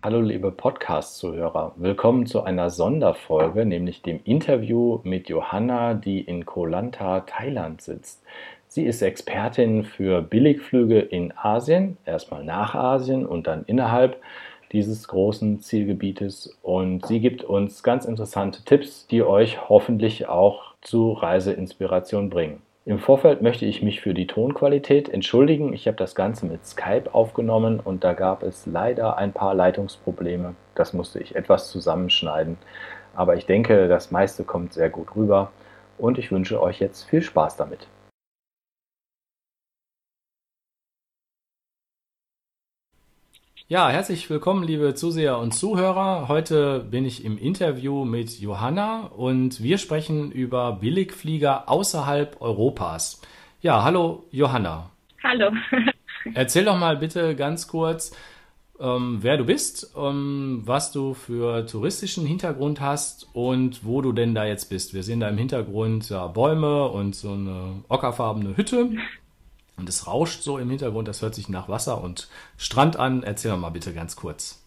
Hallo liebe Podcast-Zuhörer, willkommen zu einer Sonderfolge, nämlich dem Interview mit Johanna, die in Koh Lanta, Thailand sitzt. Sie ist Expertin für Billigflüge in Asien, erstmal nach Asien und dann innerhalb dieses großen Zielgebietes und sie gibt uns ganz interessante Tipps, die euch hoffentlich auch zu Reiseinspiration bringen. Im Vorfeld möchte ich mich für die Tonqualität entschuldigen. Ich habe das Ganze mit Skype aufgenommen und da gab es leider ein paar Leitungsprobleme. Das musste ich etwas zusammenschneiden. Aber ich denke, das meiste kommt sehr gut rüber und ich wünsche euch jetzt viel Spaß damit. Ja, herzlich willkommen, liebe Zuseher und Zuhörer. Heute bin ich im Interview mit Johanna und wir sprechen über Billigflieger außerhalb Europas. Ja, hallo Johanna. Hallo. Erzähl doch mal bitte ganz kurz, ähm, wer du bist, ähm, was du für touristischen Hintergrund hast und wo du denn da jetzt bist. Wir sehen da im Hintergrund ja, Bäume und so eine ockerfarbene Hütte. Und es rauscht so im Hintergrund, das hört sich nach Wasser und Strand an. Erzähl mal bitte ganz kurz.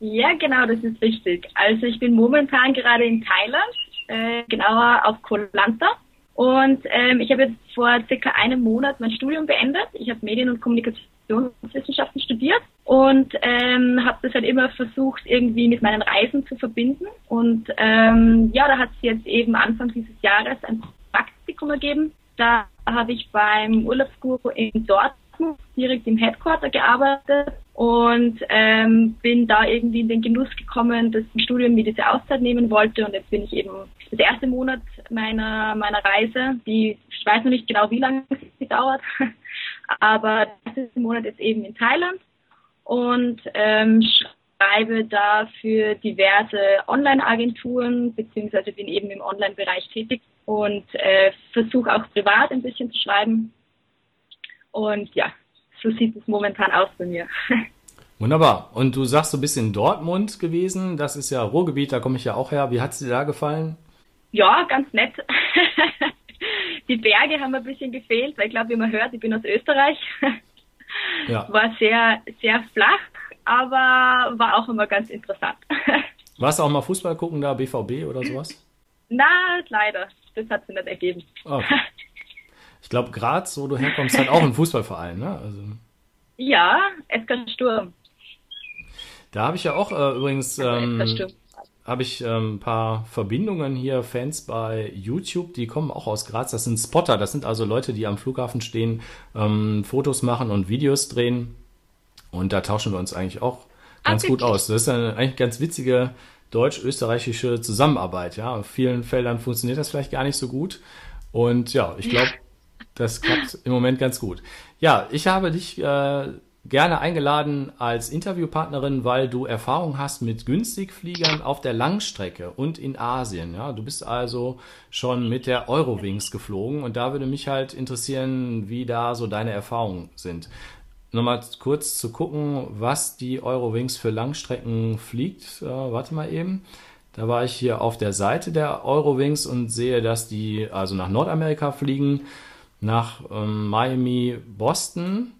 Ja, genau, das ist richtig. Also ich bin momentan gerade in Thailand, äh, genauer auf Koh Lanta. Und ähm, ich habe jetzt vor circa einem Monat mein Studium beendet. Ich habe Medien- und Kommunikationswissenschaften studiert und ähm, habe das halt immer versucht, irgendwie mit meinen Reisen zu verbinden. Und ähm, ja, da hat es jetzt eben Anfang dieses Jahres ein Praktikum ergeben da habe ich beim Urlaubsguru in Dortmund direkt im Headquarter gearbeitet und ähm, bin da irgendwie in den Genuss gekommen, dass im Studium mir diese Auszeit nehmen wollte und jetzt bin ich eben das erste Monat meiner meiner Reise, die ich weiß noch nicht genau, wie lange sie dauert, aber das erste Monat ist eben in Thailand und ähm, schreibe da für diverse Online-Agenturen beziehungsweise bin eben im Online-Bereich tätig und äh, versuche auch privat ein bisschen zu schreiben. Und ja, so sieht es momentan aus bei mir. Wunderbar. Und du sagst, du bist in Dortmund gewesen. Das ist ja Ruhrgebiet, da komme ich ja auch her. Wie hat es dir da gefallen? Ja, ganz nett. Die Berge haben ein bisschen gefehlt, weil ich glaube, wie man hört, ich bin aus Österreich. Ja. War sehr, sehr flach, aber war auch immer ganz interessant. Warst du auch mal Fußball gucken da, BVB oder sowas? Na, leider. Das hat sich nicht ergeben. Okay. Ich glaube, Graz, wo du herkommst, hat auch einen Fußballverein, ne? Also. Ja, SK Sturm. Da habe ich ja auch äh, übrigens ähm, habe ich ähm, ein paar Verbindungen hier, Fans bei YouTube, die kommen auch aus Graz. Das sind Spotter, das sind also Leute, die am Flughafen stehen, ähm, Fotos machen und Videos drehen. Und da tauschen wir uns eigentlich auch ganz Ach, gut aus. Das ist eine eigentlich ganz witzige deutsch-österreichische Zusammenarbeit. Ja, auf vielen Feldern funktioniert das vielleicht gar nicht so gut. Und ja, ich glaube, das klappt im Moment ganz gut. Ja, ich habe dich äh, gerne eingeladen als Interviewpartnerin, weil du Erfahrung hast mit Günstigfliegern auf der Langstrecke und in Asien. Ja, du bist also schon mit der Eurowings geflogen und da würde mich halt interessieren, wie da so deine Erfahrungen sind nochmal kurz zu gucken, was die Eurowings für Langstrecken fliegt. Äh, warte mal eben. Da war ich hier auf der Seite der Eurowings und sehe, dass die also nach Nordamerika fliegen, nach ähm, Miami, Boston.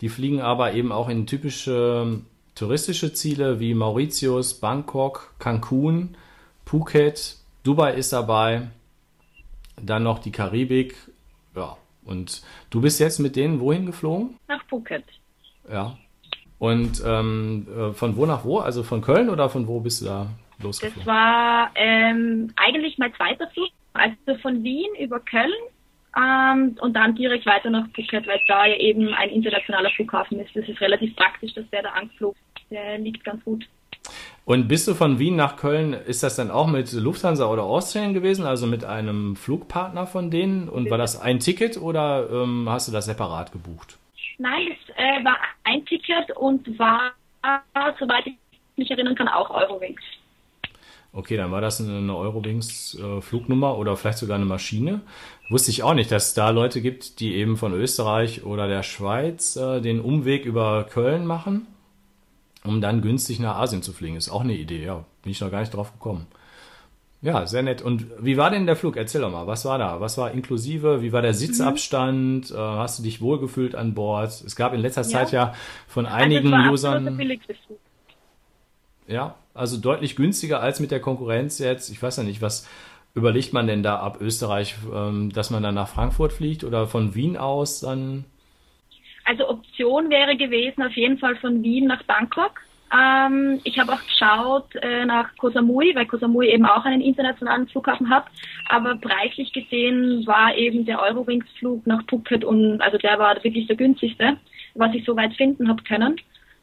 Die fliegen aber eben auch in typische touristische Ziele wie Mauritius, Bangkok, Cancun, Phuket, Dubai ist dabei, dann noch die Karibik. Ja, und du bist jetzt mit denen wohin geflogen? Nach Phuket. Ja. Und ähm, äh, von wo nach wo? Also von Köln oder von wo bist du da losgeflogen? Das war ähm, eigentlich mein zweiter Flug. Also von Wien über Köln ähm, und dann direkt weiter nach Phuket, weil da ja eben ein internationaler Flughafen ist. Das ist relativ praktisch, dass der da angeflogen Der liegt ganz gut. Und bist du von Wien nach Köln, ist das dann auch mit Lufthansa oder Austrian gewesen, also mit einem Flugpartner von denen? Und war das ein Ticket oder ähm, hast du das separat gebucht? Nein, es äh, war ein Ticket und war, soweit ich mich erinnern kann, auch Eurowings. Okay, dann war das eine Eurowings-Flugnummer äh, oder vielleicht sogar eine Maschine. Wusste ich auch nicht, dass es da Leute gibt, die eben von Österreich oder der Schweiz äh, den Umweg über Köln machen, um dann günstig nach Asien zu fliegen. Ist auch eine Idee, ja. Bin ich noch gar nicht drauf gekommen. Ja, sehr nett. Und wie war denn der Flug? Erzähl doch mal, was war da? Was war inklusive? Wie war der Sitzabstand? Mhm. hast du dich wohlgefühlt an Bord? Es gab in letzter ja. Zeit ja von also einigen also Usern. Ja, also deutlich günstiger als mit der Konkurrenz jetzt. Ich weiß ja nicht, was überlegt man denn da ab Österreich, ähm, dass man dann nach Frankfurt fliegt oder von Wien aus dann? Also Option wäre gewesen auf jeden Fall von Wien nach Bangkok. Ähm, ich habe auch geschaut äh, nach Koh Samui, weil Koh Samui eben auch einen internationalen Flughafen hat. Aber preislich gesehen war eben der Eurowings-Flug nach Phuket und also der war wirklich der günstigste, was ich soweit finden habe können.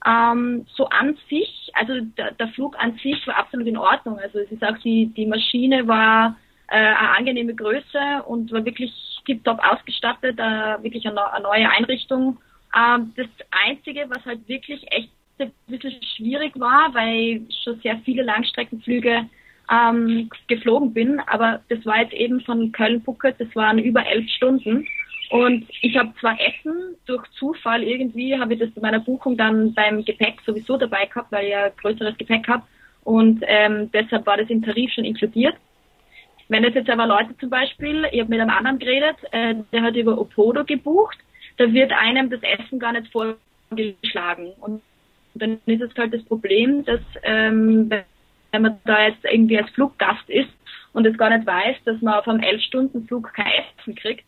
Ähm, so an sich, also der, der, Flug an sich war absolut in Ordnung. Also es ist auch die, die Maschine war äh, eine angenehme Größe und war wirklich tiptop ausgestattet, äh, wirklich eine, eine, neue Einrichtung. Ähm, das Einzige, was halt wirklich echt ein bisschen schwierig war, weil ich schon sehr viele Langstreckenflüge ähm, geflogen bin, aber das war jetzt eben von Köln-Phuket, das waren über elf Stunden. Und ich habe zwar Essen, durch Zufall irgendwie habe ich das bei meiner Buchung dann beim Gepäck sowieso dabei gehabt, weil ich ja größeres Gepäck habe. Und ähm, deshalb war das im Tarif schon inkludiert. Wenn das jetzt aber Leute zum Beispiel, ich habe mit einem anderen geredet, äh, der hat über Opodo gebucht, da wird einem das Essen gar nicht vorgeschlagen. Und dann ist es halt das Problem, dass ähm, wenn man da jetzt irgendwie als Fluggast ist und es gar nicht weiß, dass man auf einem 11-Stunden-Flug kein Essen kriegt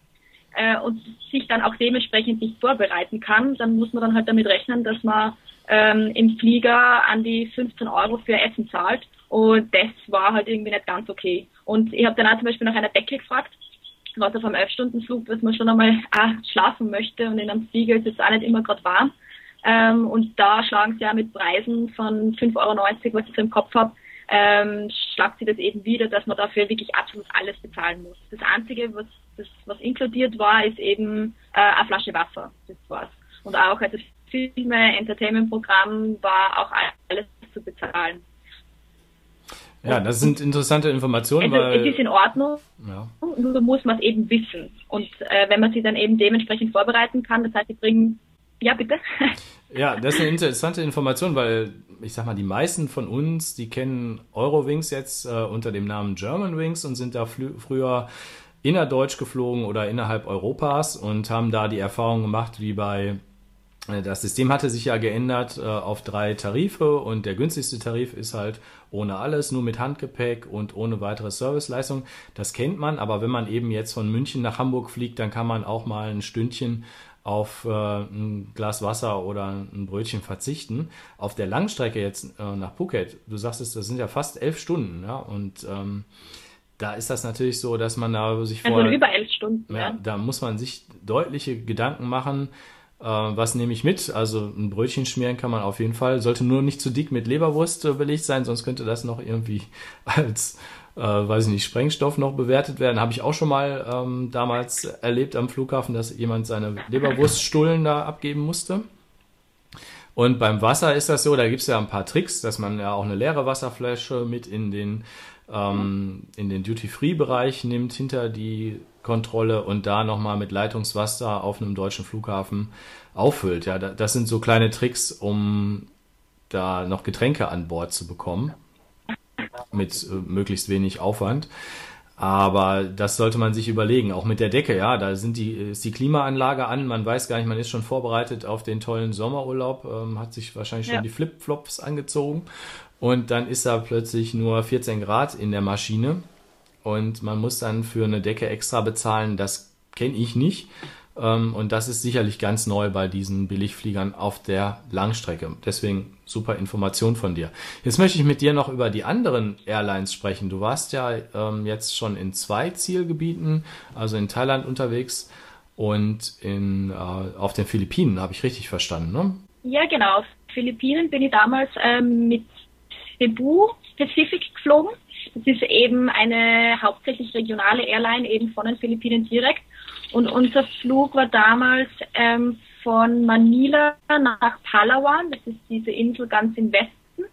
äh, und sich dann auch dementsprechend nicht vorbereiten kann, dann muss man dann halt damit rechnen, dass man ähm, im Flieger an die 15 Euro für Essen zahlt. Und das war halt irgendwie nicht ganz okay. Und ich habe dann auch zum Beispiel nach einer Decke gefragt, was auf einem 11-Stunden-Flug, dass man schon einmal ah, schlafen möchte und in einem Flieger ist es auch nicht immer gerade warm. Ähm, und da schlagen sie ja mit Preisen von 5,90 Euro, was ich so im Kopf habe, ähm, schlagt sie das eben wieder, dass man dafür wirklich absolut alles bezahlen muss. Das Einzige, was, das, was inkludiert war, ist eben äh, eine Flasche Wasser. Das war's. Und auch also Filme, Entertainment-Programm war auch alles zu bezahlen. Ja, das sind interessante Informationen. Also, weil, es ist in Ordnung, ja. nur muss man es eben wissen. Und äh, wenn man sich dann eben dementsprechend vorbereiten kann, das heißt, sie bringen ja, bitte. Ja, das ist eine interessante Information, weil ich sag mal, die meisten von uns, die kennen Eurowings jetzt äh, unter dem Namen Germanwings und sind da früher innerdeutsch geflogen oder innerhalb Europas und haben da die Erfahrung gemacht, wie bei das System hatte sich ja geändert äh, auf drei Tarife und der günstigste Tarif ist halt ohne alles, nur mit Handgepäck und ohne weitere Serviceleistung. Das kennt man, aber wenn man eben jetzt von München nach Hamburg fliegt, dann kann man auch mal ein Stündchen auf äh, ein Glas Wasser oder ein Brötchen verzichten. Auf der Langstrecke jetzt äh, nach Phuket, du sagst es, das sind ja fast elf Stunden, ja, und ähm, da ist das natürlich so, dass man da sich vorher... Also über elf Stunden, ja, ja. Da muss man sich deutliche Gedanken machen, was nehme ich mit? Also ein Brötchen schmieren kann man auf jeden Fall, sollte nur nicht zu dick mit Leberwurst äh, belegt sein, sonst könnte das noch irgendwie als äh, weiß ich nicht, Sprengstoff noch bewertet werden. Habe ich auch schon mal ähm, damals erlebt am Flughafen, dass jemand seine Leberwurststullen da abgeben musste. Und beim Wasser ist das so, da gibt es ja ein paar Tricks, dass man ja auch eine leere Wasserflasche mit in den, ähm, in den Duty-Free-Bereich nimmt, hinter die Kontrolle und da nochmal mit Leitungswasser auf einem deutschen Flughafen auffüllt. Ja, das sind so kleine Tricks, um da noch Getränke an Bord zu bekommen mit äh, möglichst wenig Aufwand. Aber das sollte man sich überlegen, auch mit der Decke, ja, da sind die, ist die Klimaanlage an, man weiß gar nicht, man ist schon vorbereitet auf den tollen Sommerurlaub, ähm, hat sich wahrscheinlich schon ja. die Flipflops angezogen und dann ist da plötzlich nur 14 Grad in der Maschine und man muss dann für eine Decke extra bezahlen, das kenne ich nicht. Ähm, und das ist sicherlich ganz neu bei diesen Billigfliegern auf der Langstrecke. Deswegen super Information von dir. Jetzt möchte ich mit dir noch über die anderen Airlines sprechen. Du warst ja ähm, jetzt schon in zwei Zielgebieten, also in Thailand unterwegs und in, äh, auf den Philippinen, habe ich richtig verstanden, ne? Ja, genau. Auf Philippinen bin ich damals ähm, mit Cebu Pacific geflogen. Das ist eben eine hauptsächlich regionale Airline, eben von den Philippinen direkt. Und unser Flug war damals ähm, von Manila nach Palawan, das ist diese Insel ganz im Westen,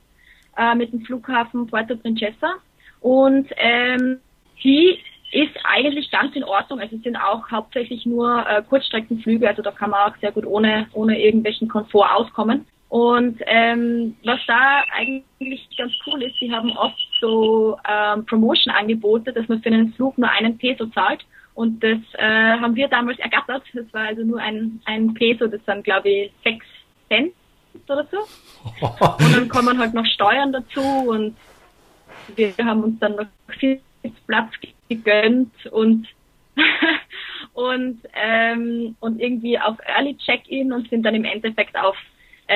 äh, mit dem Flughafen Puerto Princesa. Und ähm, die ist eigentlich ganz in Ordnung. Also es sind auch hauptsächlich nur äh, Kurzstreckenflüge, also da kann man auch sehr gut ohne, ohne irgendwelchen Komfort auskommen. Und ähm, was da eigentlich ganz cool ist, sie haben oft so ähm, Promotion-Angebote, dass man für einen Flug nur einen Peso zahlt. Und das äh, haben wir damals ergattert. Das war also nur ein, ein Peso, das sind, glaube ich, sechs Cent oder so. Und dann kommen halt noch Steuern dazu und wir haben uns dann noch viel Platz gegönnt und und ähm, und irgendwie auf Early Check-in und sind dann im Endeffekt auf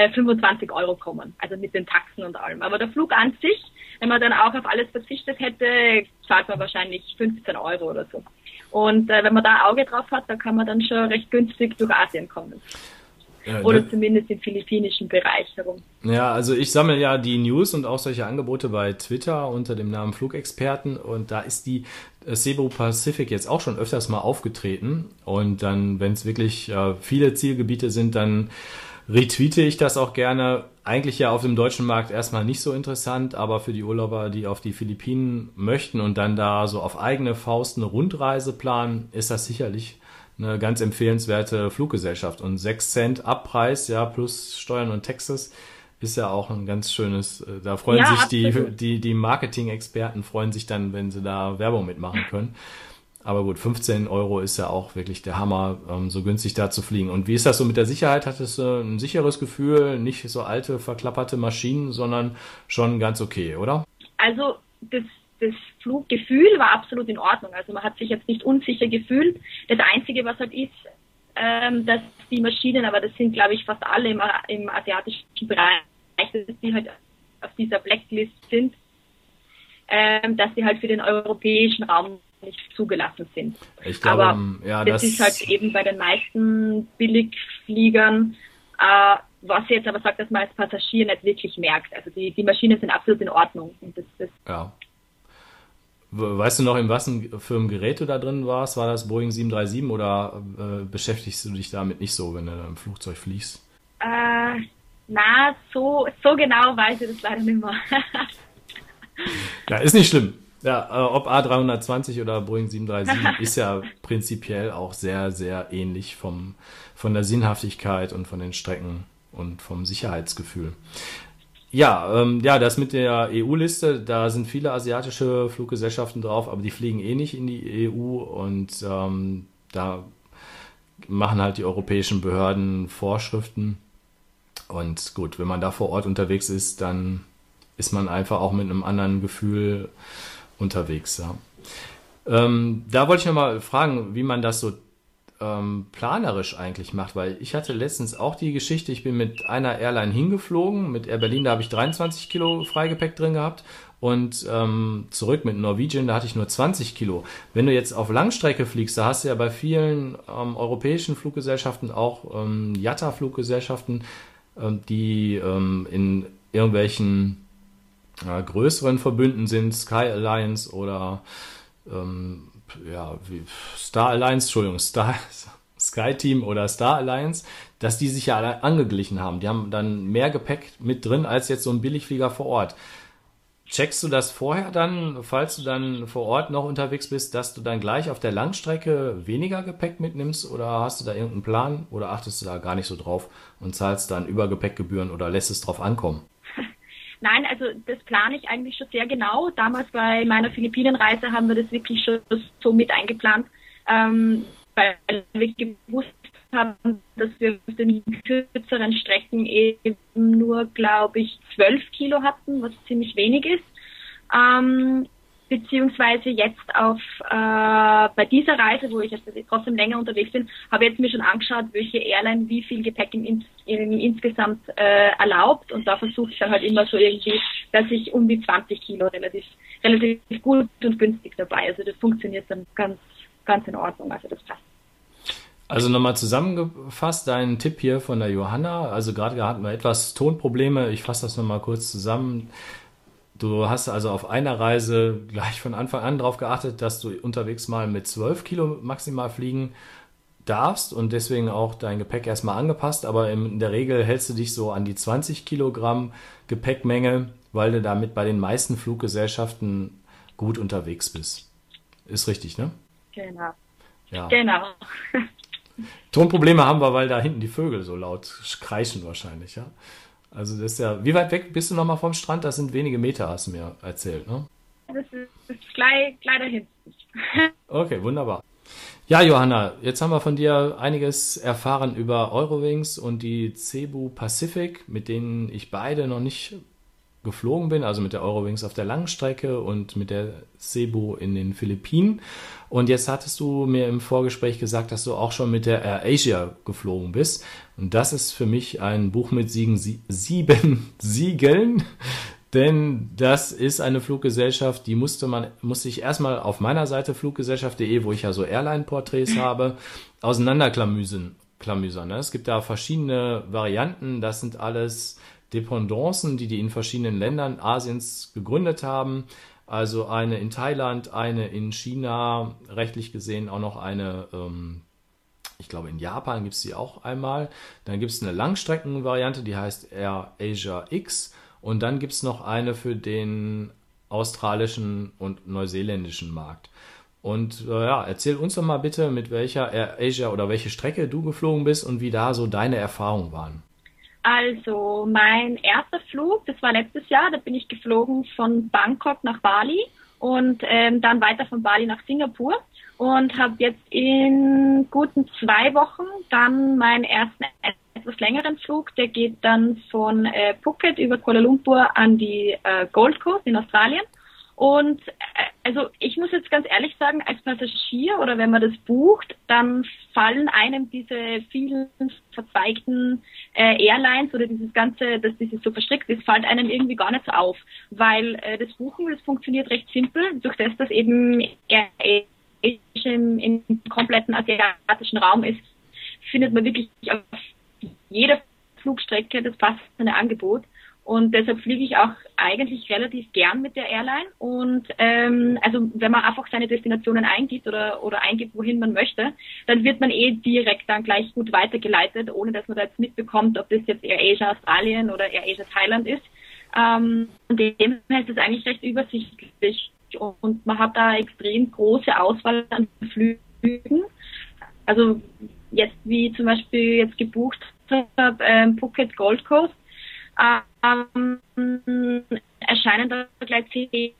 äh, 25 Euro kommen, also mit den Taxen und allem. Aber der Flug an sich, wenn man dann auch auf alles verzichtet hätte, zahlt man wahrscheinlich 15 Euro oder so. Und äh, wenn man da Auge drauf hat, dann kann man dann schon recht günstig durch Asien kommen. Ja, Oder ne? zumindest im philippinischen Bereich herum. Ja, also ich sammle ja die News und auch solche Angebote bei Twitter unter dem Namen Flugexperten und da ist die äh, Cebu Pacific jetzt auch schon öfters mal aufgetreten und dann, wenn es wirklich äh, viele Zielgebiete sind, dann retweete ich das auch gerne. Eigentlich ja auf dem deutschen Markt erstmal nicht so interessant, aber für die Urlauber, die auf die Philippinen möchten und dann da so auf eigene Faust eine Rundreise planen, ist das sicherlich eine ganz empfehlenswerte Fluggesellschaft. Und 6 Cent Abpreis, ja, plus Steuern und Taxes, ist ja auch ein ganz schönes, äh, da freuen ja, sich die, die, die Marketing-Experten freuen sich dann, wenn sie da Werbung mitmachen können. Aber gut, 15 Euro ist ja auch wirklich der Hammer, ähm, so günstig da zu fliegen. Und wie ist das so mit der Sicherheit? Hattest du ein sicheres Gefühl, nicht so alte, verklapperte Maschinen, sondern schon ganz okay, oder? Also das, das Fluggefühl war absolut in Ordnung. Also man hat sich jetzt nicht unsicher gefühlt. Das Einzige, was halt ist, ähm, dass die Maschinen, aber das sind, glaube ich, fast alle im, im asiatischen Bereich, dass die halt auf dieser Blacklist sind, ähm, dass sie halt für den europäischen Raum nicht zugelassen sind. Ich glaube, Aber ja, das, das ist halt eben bei den meisten Billigfliegern, äh, was jetzt aber sagt, dass man als Passagier nicht wirklich merkt. Also die, die Maschinen sind absolut in Ordnung. Das, das ja. Weißt du noch, in was für einem Gerät du da drin warst? War das Boeing 737 oder äh, beschäftigst du dich damit nicht so, wenn du im Flugzeug fliegst? Äh, na, so, so genau weiß ich das leider nicht mehr. ja, ist nicht schlimm. Ja, äh, ob A320 oder Boeing 737 ist ja prinzipiell auch sehr, sehr ähnlich vom, von der Sinnhaftigkeit und von den Strecken und vom Sicherheitsgefühl. Ja, ähm, ja, das mit der EU-Liste, da sind viele asiatische Fluggesellschaften drauf, aber die fliegen eh nicht in die EU und ähm, da machen halt die europäischen Behörden Vorschriften. Und gut, wenn man da vor Ort unterwegs ist, dann ist man einfach auch mit einem anderen Gefühl unterwegs. Ja. Ähm, da wollte ich nochmal fragen, wie man das so ähm, planerisch eigentlich macht, weil ich hatte letztens auch die Geschichte, ich bin mit einer Airline hingeflogen, mit Air Berlin, da habe ich 23 Kilo Freigepäck drin gehabt und ähm, zurück mit Norwegian, da hatte ich nur 20 Kilo. Wenn du jetzt auf Langstrecke fliegst, da hast du ja bei vielen ähm, europäischen Fluggesellschaften auch ähm, Jatta-Fluggesellschaften, ähm, die ähm, in irgendwelchen äh, größeren Verbünden sind, Sky Alliance oder ähm, ja, wie Star Alliance, Entschuldigung, Star, Sky Team oder Star Alliance, dass die sich ja alle angeglichen haben. Die haben dann mehr Gepäck mit drin als jetzt so ein Billigflieger vor Ort. Checkst du das vorher dann, falls du dann vor Ort noch unterwegs bist, dass du dann gleich auf der Langstrecke weniger Gepäck mitnimmst oder hast du da irgendeinen Plan oder achtest du da gar nicht so drauf und zahlst dann Übergepäckgebühren oder lässt es drauf ankommen? Nein, also das plane ich eigentlich schon sehr genau. Damals bei meiner Philippinenreise haben wir das wirklich schon so mit eingeplant, ähm, weil wir gewusst haben, dass wir auf den kürzeren Strecken eben nur, glaube ich, zwölf Kilo hatten, was ziemlich wenig ist. Ähm, beziehungsweise jetzt auf äh, bei dieser Reise, wo ich jetzt trotzdem länger unterwegs bin, habe ich jetzt mir schon angeschaut, welche Airline wie viel Gepäck im, im insgesamt äh, erlaubt und da versuche ich dann halt immer so irgendwie, dass ich um die 20 Kilo relativ relativ gut und günstig dabei. Also das funktioniert dann ganz ganz in Ordnung, also das passt. Also nochmal zusammengefasst, dein Tipp hier von der Johanna. Also gerade hatten wir etwas Tonprobleme. Ich fasse das nochmal kurz zusammen. Du hast also auf einer Reise gleich von Anfang an darauf geachtet, dass du unterwegs mal mit 12 Kilo maximal fliegen darfst und deswegen auch dein Gepäck erstmal angepasst, aber in der Regel hältst du dich so an die 20 Kilogramm Gepäckmenge, weil du damit bei den meisten Fluggesellschaften gut unterwegs bist. Ist richtig, ne? Genau. Ja. Genau. Tonprobleme haben wir, weil da hinten die Vögel so laut kreischen wahrscheinlich, ja. Also das ist ja, wie weit weg bist du nochmal vom Strand? Das sind wenige Meter, hast du mir erzählt, ne? Das ist, das ist gleich, gleich dahin. okay, wunderbar. Ja, Johanna, jetzt haben wir von dir einiges erfahren über Eurowings und die Cebu Pacific, mit denen ich beide noch nicht geflogen bin, also mit der Eurowings auf der Langstrecke und mit der Cebu in den Philippinen. Und jetzt hattest du mir im Vorgespräch gesagt, dass du auch schon mit der Air Asia geflogen bist. Und das ist für mich ein Buch mit sieben, sieben Siegeln. Denn das ist eine Fluggesellschaft, die musste man, musste ich erstmal auf meiner Seite fluggesellschaft.de, wo ich ja so Airline-Porträts habe, auseinanderklamüsern. Klamüsern, ne? Es gibt da verschiedene Varianten. Das sind alles Dependancen, die die in verschiedenen Ländern Asiens gegründet haben. Also eine in Thailand, eine in China, rechtlich gesehen auch noch eine, ähm, ich glaube in Japan gibt es die auch einmal. Dann gibt es eine Langstreckenvariante, die heißt Air Asia X. Und dann gibt es noch eine für den australischen und neuseeländischen Markt. Und äh, ja, erzähl uns doch mal bitte, mit welcher Air Asia oder welche Strecke du geflogen bist und wie da so deine Erfahrungen waren. Also mein erster Flug, das war letztes Jahr, da bin ich geflogen von Bangkok nach Bali und ähm, dann weiter von Bali nach Singapur und habe jetzt in guten zwei Wochen dann meinen ersten etwas längeren Flug. Der geht dann von äh, Phuket über Kuala Lumpur an die äh, Gold Coast in Australien und äh, also ich muss jetzt ganz ehrlich sagen, als Passagier oder wenn man das bucht, dann fallen einem diese vielen verzweigten äh, Airlines oder dieses ganze, dass dieses so verstrickt ist, fällt einem irgendwie gar nicht so auf, weil äh, das Buchen, das funktioniert recht simpel, durch das das eben im, im kompletten asiatischen Raum ist, findet man wirklich auf jeder Flugstrecke das passende Angebot. Und deshalb fliege ich auch eigentlich relativ gern mit der Airline. Und ähm, also wenn man einfach seine Destinationen eingibt oder, oder eingibt, wohin man möchte, dann wird man eh direkt dann gleich gut weitergeleitet, ohne dass man da jetzt mitbekommt, ob das jetzt Air Asia Australien oder Air Asia Thailand ist. Ähm, und dem ist es eigentlich recht übersichtlich. Und man hat da extrem große Auswahl an Flügen. Also jetzt wie zum Beispiel jetzt gebucht habe, ähm, Phuket Gold Coast ähm, erscheinen da gleich zehn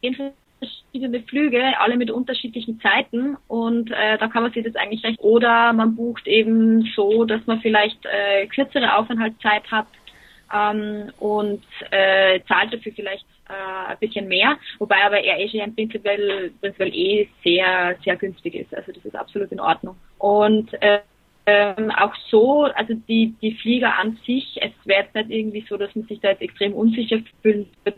verschiedene Flüge, alle mit unterschiedlichen Zeiten und äh, da kann man sich das eigentlich recht. Oder man bucht eben so, dass man vielleicht äh, kürzere Aufenthaltszeit hat ähm, und äh, zahlt dafür vielleicht äh, ein bisschen mehr, wobei aber Air Asia prinzipiell, prinzipiell eh sehr, sehr günstig ist. Also das ist absolut in Ordnung. Und äh, ähm, auch so, also die, die Flieger an sich, es wäre jetzt nicht irgendwie so, dass man sich da jetzt extrem unsicher fühlen wird.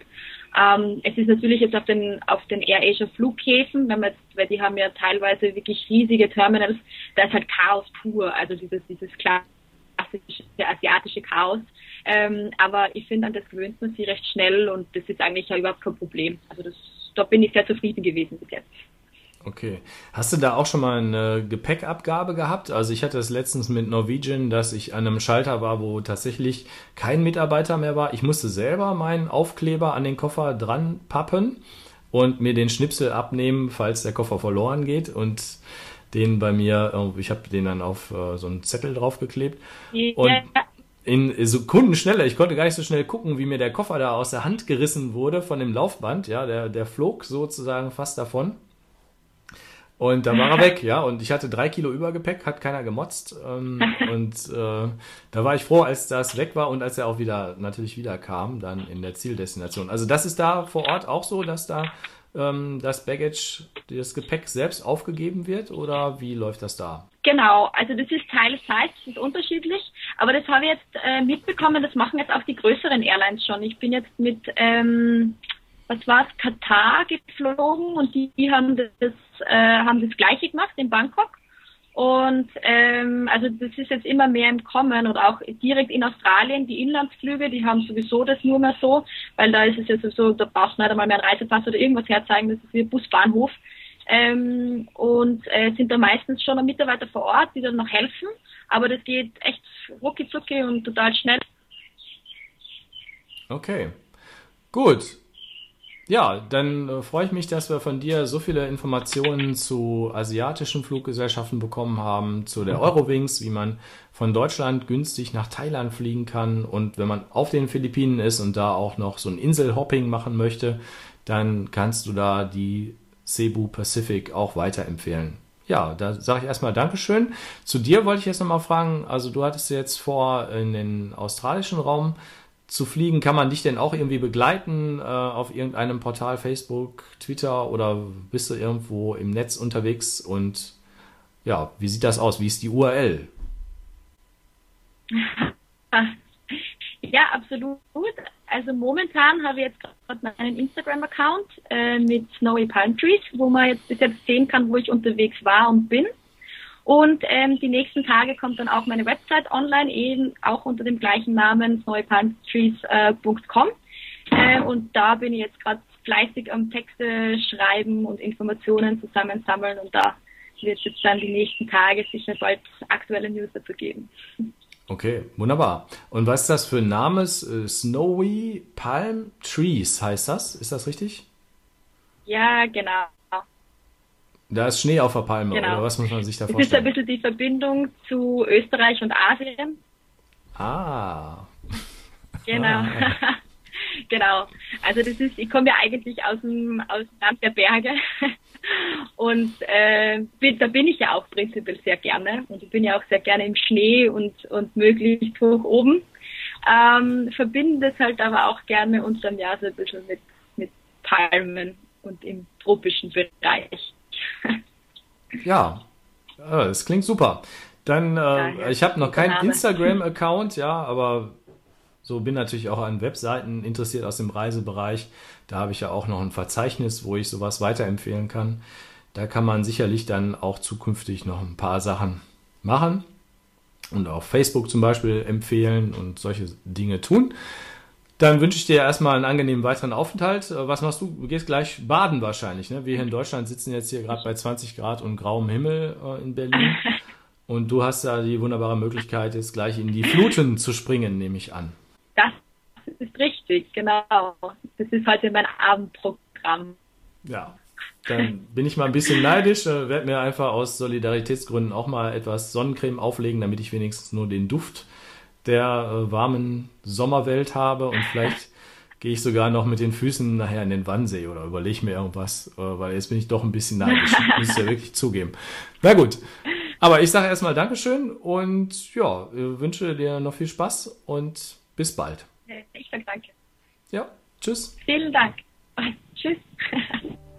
Ähm, es ist natürlich jetzt auf den, auf den Air Asia Flughäfen, wenn man jetzt, weil die haben ja teilweise wirklich riesige Terminals, da ist halt Chaos pur, also dieses, dieses klassische asiatische Chaos. Ähm, aber ich finde, an das gewöhnt man sich recht schnell und das ist eigentlich ja überhaupt kein Problem. Also das, da bin ich sehr zufrieden gewesen bis jetzt. Okay. Hast du da auch schon mal eine Gepäckabgabe gehabt? Also ich hatte es letztens mit Norwegian, dass ich an einem Schalter war, wo tatsächlich kein Mitarbeiter mehr war. Ich musste selber meinen Aufkleber an den Koffer dran pappen und mir den Schnipsel abnehmen, falls der Koffer verloren geht und den bei mir, ich habe den dann auf äh, so einen Zettel draufgeklebt. Und in Sekunden schneller, ich konnte gar nicht so schnell gucken, wie mir der Koffer da aus der Hand gerissen wurde von dem Laufband. Ja, der, der flog sozusagen fast davon. Und dann war er weg, ja. Und ich hatte drei Kilo Übergepäck, hat keiner gemotzt. Ähm, und äh, da war ich froh, als das weg war und als er auch wieder natürlich wieder kam, dann in der Zieldestination. Also das ist da vor Ort auch so, dass da ähm, das Baggage, das Gepäck selbst aufgegeben wird oder wie läuft das da? Genau, also das ist teils, teils, das ist unterschiedlich, aber das habe ich jetzt äh, mitbekommen, das machen jetzt auch die größeren Airlines schon. Ich bin jetzt mit ähm, was war es, Katar geflogen und die, die haben das, äh, haben das Gleiche gemacht in Bangkok. Und ähm, also das ist jetzt immer mehr im Kommen und auch direkt in Australien, die Inlandsflüge, die haben sowieso das nur mehr so, weil da ist es ja so, da brauchst du nicht einmal mehr einen Reisepass oder irgendwas herzeigen, das ist wie ein Busbahnhof. Ähm, und äh, sind da meistens schon Mitarbeiter vor Ort, die dann noch helfen, aber das geht echt rucki zucki und total schnell. Okay, gut. Ja, dann äh, freue ich mich, dass wir von dir so viele Informationen zu asiatischen Fluggesellschaften bekommen haben, zu der Eurowings, wie man von Deutschland günstig nach Thailand fliegen kann. Und wenn man auf den Philippinen ist und da auch noch so ein Inselhopping machen möchte, dann kannst du da die Cebu Pacific auch weiterempfehlen. Ja, da sage ich erstmal Dankeschön. Zu dir wollte ich jetzt nochmal fragen, also du hattest jetzt vor, in den australischen Raum zu fliegen. Kann man dich denn auch irgendwie begleiten äh, auf irgendeinem Portal, Facebook, Twitter oder bist du irgendwo im Netz unterwegs? Und ja, wie sieht das aus? Wie ist die URL? Ja, absolut. Also momentan habe ich jetzt gerade meinen Instagram-Account äh, mit Snowy Palm Trees, wo man jetzt bis jetzt sehen kann, wo ich unterwegs war und bin. Und ähm, die nächsten Tage kommt dann auch meine Website online, eben auch unter dem gleichen Namen snowpalmtrees.com. Äh, und da bin ich jetzt gerade fleißig am Texte schreiben und Informationen zusammensammeln und da wird es jetzt dann die nächsten Tage sicher bald aktuelle News dazu geben. Okay, wunderbar. Und was ist das für ein Name? Äh, Snowy Palm Trees heißt das? Ist das richtig? Ja, genau. Da ist Schnee auf der Palme, genau. oder was muss man sich da vorstellen? Das ist ein bisschen die Verbindung zu Österreich und Asien. Ah. Genau. Ah. genau. Also das ist, ich komme ja eigentlich aus dem, aus dem Land der Berge und äh, bin, da bin ich ja auch prinzipiell sehr gerne und ich bin ja auch sehr gerne im Schnee und, und möglichst hoch oben. Ähm, verbinden das halt aber auch gerne unterm Jahr so ein bisschen mit, mit Palmen und im tropischen Bereich. ja, es klingt super. Dann, äh, ich habe noch keinen Instagram-Account, ja, aber so bin natürlich auch an Webseiten interessiert aus dem Reisebereich. Da habe ich ja auch noch ein Verzeichnis, wo ich sowas weiterempfehlen kann. Da kann man sicherlich dann auch zukünftig noch ein paar Sachen machen und auf Facebook zum Beispiel empfehlen und solche Dinge tun. Dann wünsche ich dir erstmal einen angenehmen weiteren Aufenthalt. Äh, was machst du? Du gehst gleich baden wahrscheinlich. Ne? Wir hier in Deutschland sitzen jetzt hier gerade bei 20 Grad und grauem Himmel äh, in Berlin. Und du hast da die wunderbare Möglichkeit, jetzt gleich in die Fluten zu springen, nehme ich an. Das ist richtig, genau. Das ist heute mein Abendprogramm. Ja, dann bin ich mal ein bisschen neidisch, äh, werde mir einfach aus Solidaritätsgründen auch mal etwas Sonnencreme auflegen, damit ich wenigstens nur den Duft der äh, warmen Sommerwelt habe und vielleicht gehe ich sogar noch mit den Füßen nachher in den Wannsee oder überlege mir irgendwas, äh, weil jetzt bin ich doch ein bisschen neidisch, muss ich ja wirklich zugeben. Na gut, aber ich sage erstmal Dankeschön und ja, wünsche dir noch viel Spaß und bis bald. Ich sage danke. Ja, tschüss. Vielen Dank. Tschüss.